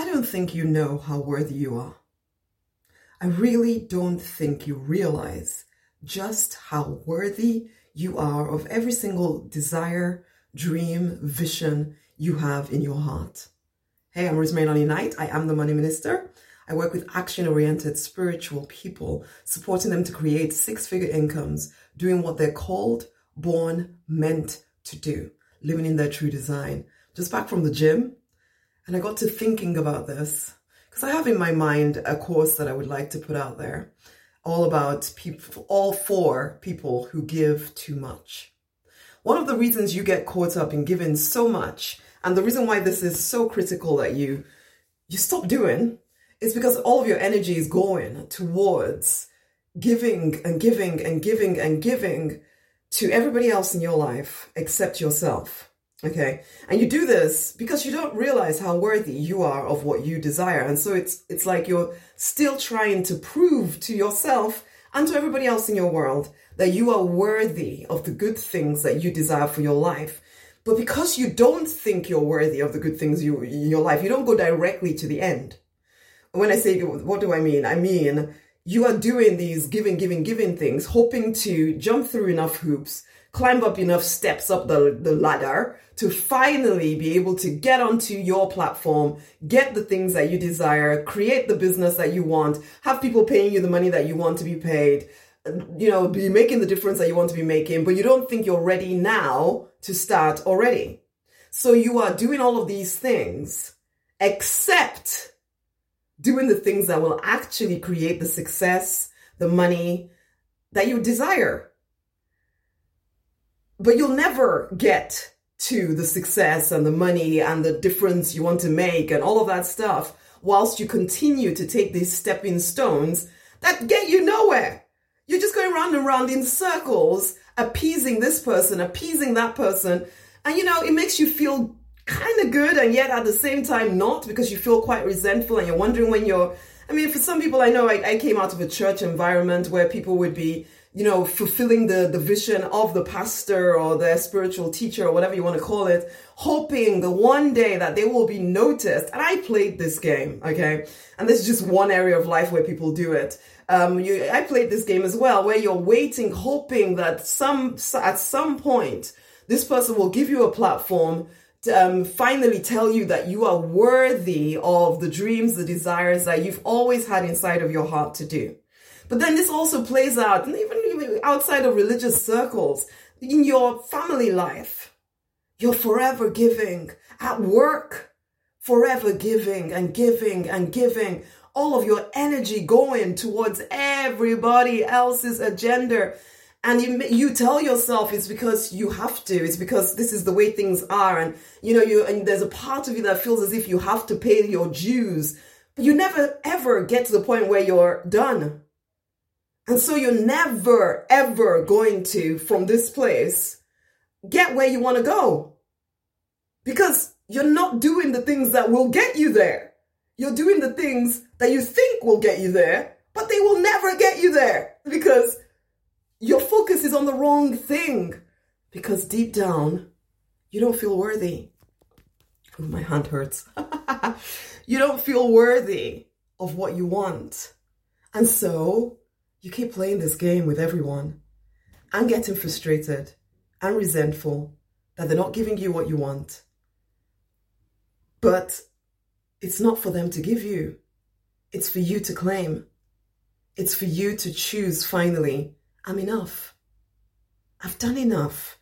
I don't think you know how worthy you are. I really don't think you realize just how worthy you are of every single desire, dream, vision you have in your heart. Hey, I'm Rosemary Nonny Knight. I am the Money Minister. I work with action oriented spiritual people, supporting them to create six figure incomes, doing what they're called, born, meant to do, living in their true design. Just back from the gym, and I got to thinking about this because I have in my mind a course that I would like to put out there all about people, all for people who give too much. One of the reasons you get caught up in giving so much, and the reason why this is so critical that you you stop doing, is because all of your energy is going towards giving and giving and giving and giving to everybody else in your life except yourself. Okay. And you do this because you don't realize how worthy you are of what you desire. And so it's, it's like you're still trying to prove to yourself and to everybody else in your world that you are worthy of the good things that you desire for your life. But because you don't think you're worthy of the good things you, in your life, you don't go directly to the end. When I say, what do I mean? I mean, you are doing these giving, giving, giving things, hoping to jump through enough hoops climb up enough steps up the, the ladder to finally be able to get onto your platform, get the things that you desire, create the business that you want, have people paying you the money that you want to be paid, you know, be making the difference that you want to be making, but you don't think you're ready now to start already. So you are doing all of these things except doing the things that will actually create the success, the money that you desire but you'll never get to the success and the money and the difference you want to make and all of that stuff whilst you continue to take these stepping stones that get you nowhere. You're just going round and round in circles, appeasing this person, appeasing that person. And you know, it makes you feel kind of good and yet at the same time not because you feel quite resentful and you're wondering when you're. I mean, for some people, I know I, I came out of a church environment where people would be you know, fulfilling the, the vision of the pastor or their spiritual teacher or whatever you want to call it, hoping the one day that they will be noticed. And I played this game, okay? And this is just one area of life where people do it. Um, you, I played this game as well, where you're waiting, hoping that some, at some point, this person will give you a platform um, finally tell you that you are worthy of the dreams, the desires that you've always had inside of your heart to do. But then this also plays out, and even outside of religious circles, in your family life. You're forever giving. At work, forever giving and giving and giving. All of your energy going towards everybody else's agenda. And you, you tell yourself it's because you have to. It's because this is the way things are. And, you know, you, and there's a part of you that feels as if you have to pay your dues. But you never ever get to the point where you're done and so you're never, ever going to, from this place, get where you want to go. Because you're not doing the things that will get you there. You're doing the things that you think will get you there, but they will never get you there because your focus is on the wrong thing. Because deep down, you don't feel worthy. My hand hurts. you don't feel worthy of what you want. And so you keep playing this game with everyone and getting frustrated and resentful that they're not giving you what you want. But it's not for them to give you, it's for you to claim. It's for you to choose finally, I'm enough. I've done enough.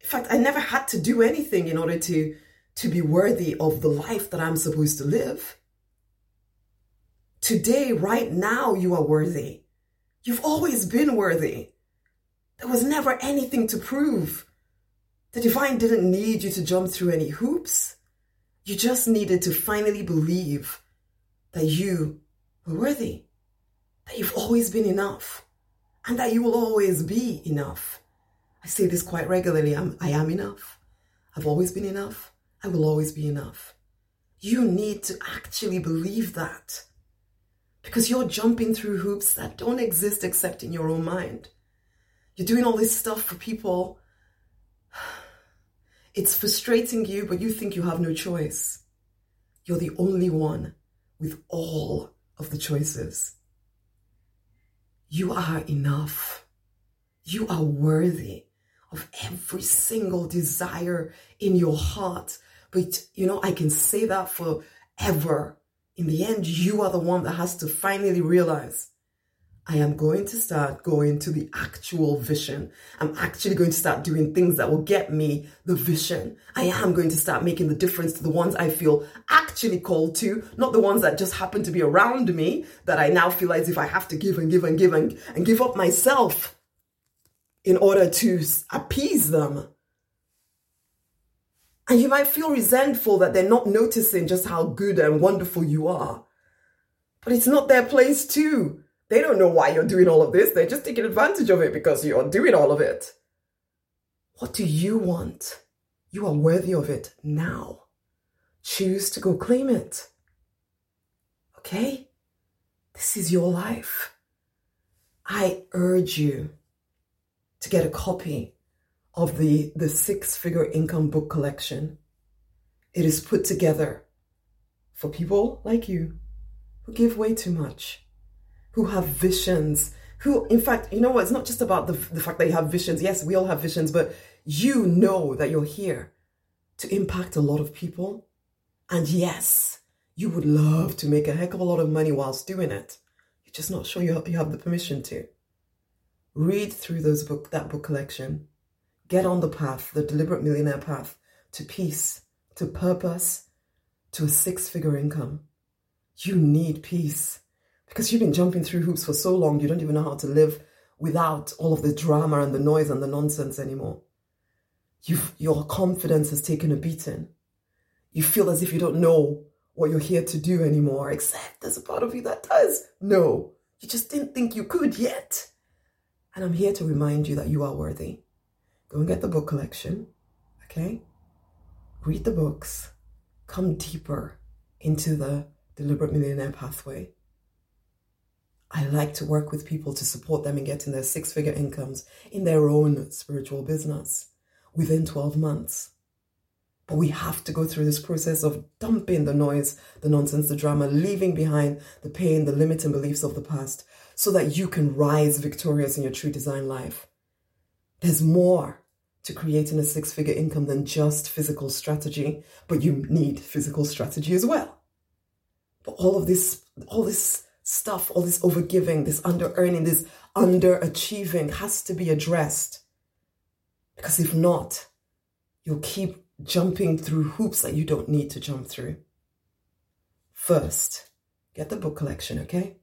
In fact, I never had to do anything in order to, to be worthy of the life that I'm supposed to live. Today, right now, you are worthy. You've always been worthy. There was never anything to prove. The divine didn't need you to jump through any hoops. You just needed to finally believe that you were worthy, that you've always been enough, and that you will always be enough. I say this quite regularly I'm, I am enough. I've always been enough. I will always be enough. You need to actually believe that because you're jumping through hoops that don't exist except in your own mind. You're doing all this stuff for people. It's frustrating you, but you think you have no choice. You're the only one with all of the choices. You are enough. You are worthy of every single desire in your heart. But you know, I can say that forever. In the end, you are the one that has to finally realize I am going to start going to the actual vision. I'm actually going to start doing things that will get me the vision. I am going to start making the difference to the ones I feel actually called to, not the ones that just happen to be around me that I now feel as if I have to give and give and give and, and give up myself in order to appease them. And you might feel resentful that they're not noticing just how good and wonderful you are. But it's not their place too. They don't know why you're doing all of this. They're just taking advantage of it because you're doing all of it. What do you want? You are worthy of it now. Choose to go claim it. Okay? This is your life. I urge you to get a copy of the, the six figure income book collection. It is put together for people like you who give way too much, who have visions, who, in fact, you know what? It's not just about the, the fact that you have visions. Yes, we all have visions, but you know that you're here to impact a lot of people. And yes, you would love to make a heck of a lot of money whilst doing it. You're just not sure you have, you have the permission to. Read through those book that book collection. Get on the path, the deliberate millionaire path, to peace, to purpose, to a six-figure income. You need peace because you've been jumping through hoops for so long you don't even know how to live without all of the drama and the noise and the nonsense anymore. You've, your confidence has taken a beating. You feel as if you don't know what you're here to do anymore, except there's a part of you that does know. You just didn't think you could yet. And I'm here to remind you that you are worthy. Go and get the book collection, okay? Read the books. Come deeper into the deliberate millionaire pathway. I like to work with people to support them in getting their six figure incomes in their own spiritual business within 12 months. But we have to go through this process of dumping the noise, the nonsense, the drama, leaving behind the pain, the limiting beliefs of the past, so that you can rise victorious in your true design life. There's more to creating a six figure income than just physical strategy, but you need physical strategy as well. But all of this, all this stuff, all this overgiving, this under earning, this underachieving has to be addressed. Because if not, you'll keep jumping through hoops that you don't need to jump through. First, get the book collection, okay?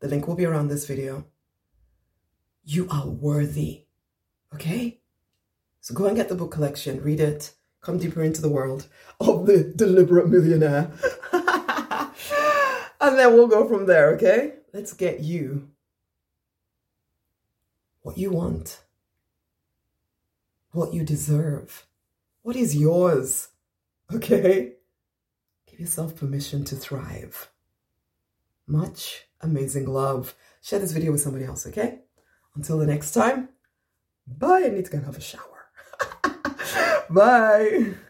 The link will be around this video. You are worthy, okay? So go and get the book collection, read it, come deeper into the world of the deliberate millionaire. and then we'll go from there, okay? Let's get you what you want, what you deserve what is yours? Okay? Give yourself permission to thrive. Much amazing love. Share this video with somebody else, okay? Until the next time, bye. I need to go have a shower. bye.